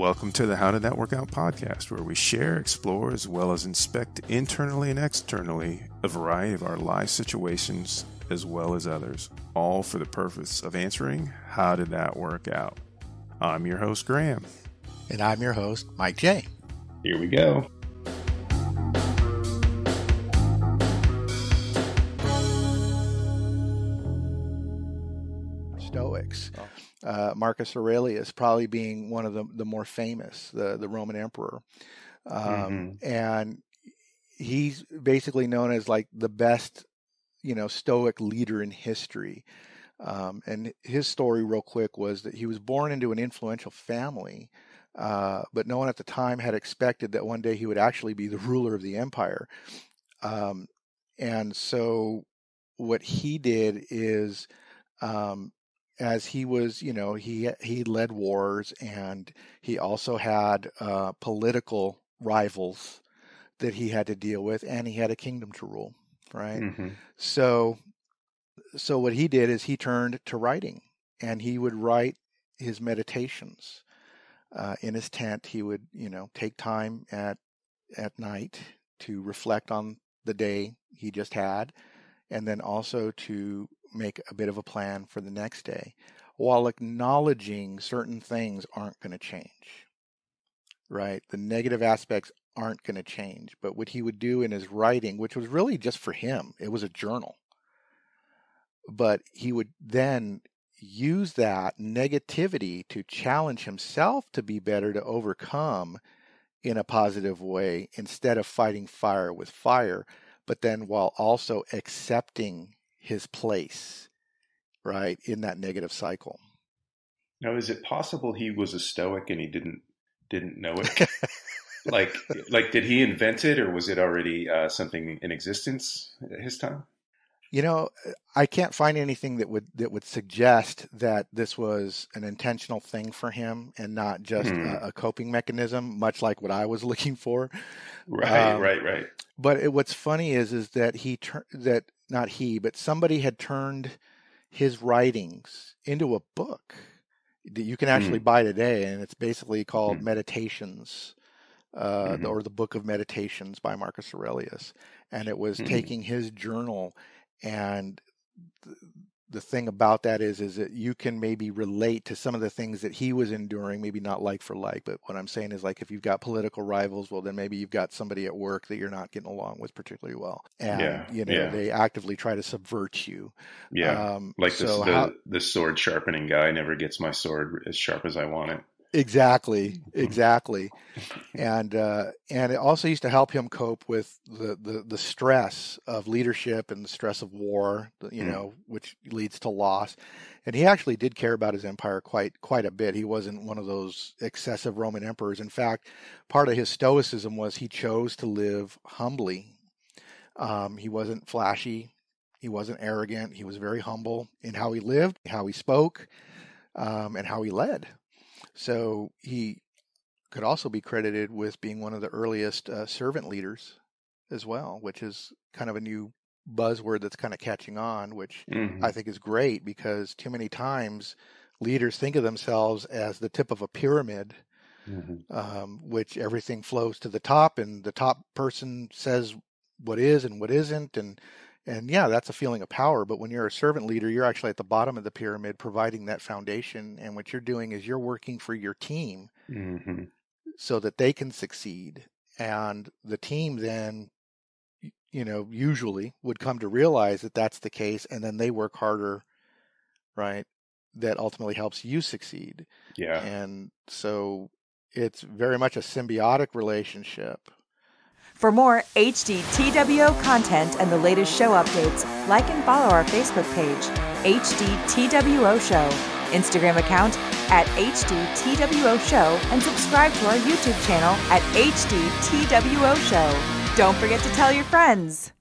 Welcome to the How Did That Work Out podcast, where we share, explore, as well as inspect internally and externally a variety of our life situations as well as others, all for the purpose of answering how did that work out. I'm your host, Graham. And I'm your host, Mike J. Here we go. Stoics. Oh. Uh, Marcus Aurelius probably being one of the, the more famous, the, the Roman emperor. Um, mm-hmm. And he's basically known as like the best, you know, Stoic leader in history. Um, and his story, real quick, was that he was born into an influential family, uh, but no one at the time had expected that one day he would actually be the ruler of the empire. Um, and so, what he did is um, as he was, you know, he he led wars and he also had uh, political rivals that he had to deal with, and he had a kingdom to rule, right? Mm-hmm. So, so what he did is he turned to writing, and he would write his meditations uh, in his tent. He would, you know, take time at at night to reflect on the day he just had, and then also to make a bit of a plan for the next day while acknowledging certain things aren't going to change. Right? The negative aspects aren't going to change. But what he would do in his writing, which was really just for him, it was a journal. But he would then use that negativity to challenge himself to be better, to overcome in a positive way instead of fighting fire with fire, but then while also accepting his place, right, in that negative cycle. Now, is it possible he was a Stoic and he didn't didn't know it? like, like, did he invent it, or was it already uh, something in existence at his time? You know, I can't find anything that would that would suggest that this was an intentional thing for him and not just hmm. a, a, coping mechanism, much like what I was looking for. Right, um, right, right. But it, what's funny is is that he tur- that not he, but somebody had turned his writings into a book that you can actually mm. buy today, and it's basically called mm. Meditations, uh, mm-hmm. or the Book of Meditations by Marcus Aurelius, and it was mm. taking his journal and the thing about that is is that you can maybe relate to some of the things that he was enduring maybe not like for like but what i'm saying is like if you've got political rivals well then maybe you've got somebody at work that you're not getting along with particularly well and yeah, you know yeah. they actively try to subvert you yeah um, like this, so the, how, the sword sharpening guy never gets my sword as sharp as i want it Exactly, mm-hmm. exactly, and uh, and it also used to help him cope with the, the, the stress of leadership and the stress of war, you mm. know, which leads to loss. And he actually did care about his empire quite quite a bit. He wasn't one of those excessive Roman emperors. In fact, part of his stoicism was he chose to live humbly. Um, he wasn't flashy. He wasn't arrogant. He was very humble in how he lived, how he spoke, um, and how he led. So he could also be credited with being one of the earliest uh, servant leaders as well, which is kind of a new buzzword that's kind of catching on, which mm-hmm. I think is great because too many times leaders think of themselves as the tip of a pyramid, mm-hmm. um, which everything flows to the top, and the top person says what is and what isn't, and and yeah, that's a feeling of power. But when you're a servant leader, you're actually at the bottom of the pyramid providing that foundation. And what you're doing is you're working for your team mm-hmm. so that they can succeed. And the team then, you know, usually would come to realize that that's the case. And then they work harder, right? That ultimately helps you succeed. Yeah. And so it's very much a symbiotic relationship for more HDTWO content and the latest show updates, like and follow our Facebook page, HDTWO Show, Instagram account at HDTWO Show, and subscribe to our YouTube channel at HDTWO Show. Don't forget to tell your friends.